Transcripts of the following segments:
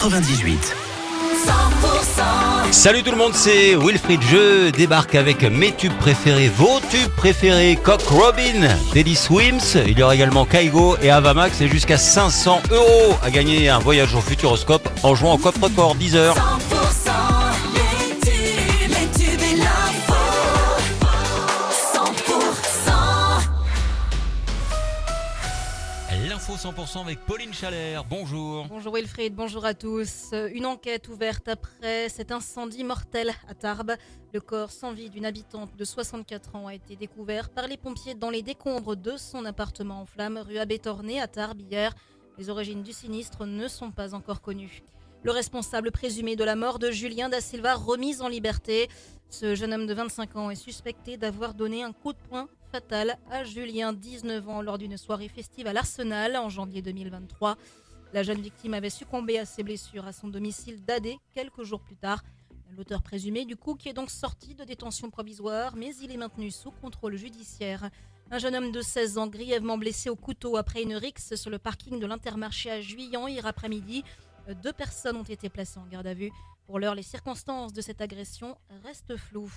98. Salut tout le monde, c'est Wilfried. Je débarque avec mes tubes préférés, vos tubes préférés. Cock Robin, Teddy Swims. Il y aura également Kaigo et Avamax et jusqu'à 500 euros à gagner un voyage au Futuroscope en jouant au coffre record 10 heures. L'info 100% avec Pauline Chalère. Bonjour. Bonjour Wilfried, bonjour à tous. Euh, Une enquête ouverte après cet incendie mortel à Tarbes. Le corps sans vie d'une habitante de 64 ans a été découvert par les pompiers dans les décombres de son appartement en flammes rue Abbé Torné à Tarbes hier. Les origines du sinistre ne sont pas encore connues. Le responsable présumé de la mort de Julien Da Silva remis en liberté. Ce jeune homme de 25 ans est suspecté d'avoir donné un coup de poing fatal à Julien, 19 ans, lors d'une soirée festive à l'Arsenal en janvier 2023. La jeune victime avait succombé à ses blessures à son domicile d'Adé quelques jours plus tard. L'auteur présumé du coup qui est donc sorti de détention provisoire, mais il est maintenu sous contrôle judiciaire. Un jeune homme de 16 ans grièvement blessé au couteau après une rixe sur le parking de l'Intermarché à Juillan hier après-midi. Deux personnes ont été placées en garde à vue. Pour l'heure, les circonstances de cette agression restent floues.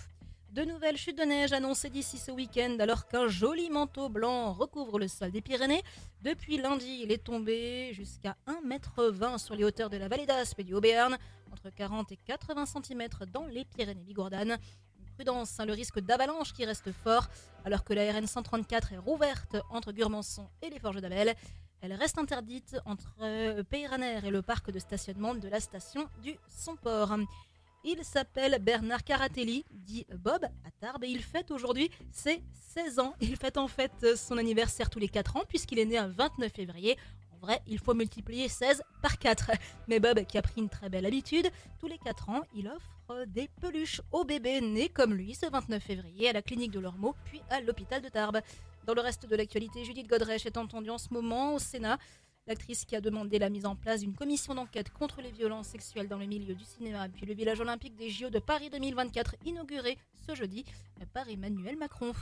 De nouvelles chutes de neige annoncées d'ici ce week-end alors qu'un joli manteau blanc recouvre le sol des Pyrénées. Depuis lundi, il est tombé jusqu'à 1,20 m sur les hauteurs de la vallée d'Aspe et du Haut-Béarn, entre 40 et 80 cm dans les Pyrénées-Bigourdanes. Prudence, hein, le risque d'avalanche qui reste fort alors que la RN 134 est rouverte entre Gurmançon et les Forges d'Abel. Elle reste interdite entre euh, Peyraner et le parc de stationnement de la station du Somport. Il s'appelle Bernard Caratelli, dit Bob, à Tarbes, et il fête aujourd'hui ses 16 ans. Il fête en fait euh, son anniversaire tous les 4 ans, puisqu'il est né un 29 février. En vrai, il faut multiplier 16 par 4. Mais Bob, qui a pris une très belle habitude, tous les 4 ans, il offre des peluches aux bébés nés comme lui ce 29 février à la clinique de Lormeau, puis à l'hôpital de Tarbes. Dans le reste de l'actualité, Judith Godrèche est entendue en ce moment au Sénat. L'actrice qui a demandé la mise en place d'une commission d'enquête contre les violences sexuelles dans le milieu du cinéma, puis le village olympique des JO de Paris 2024 inauguré ce jeudi par Emmanuel Macron.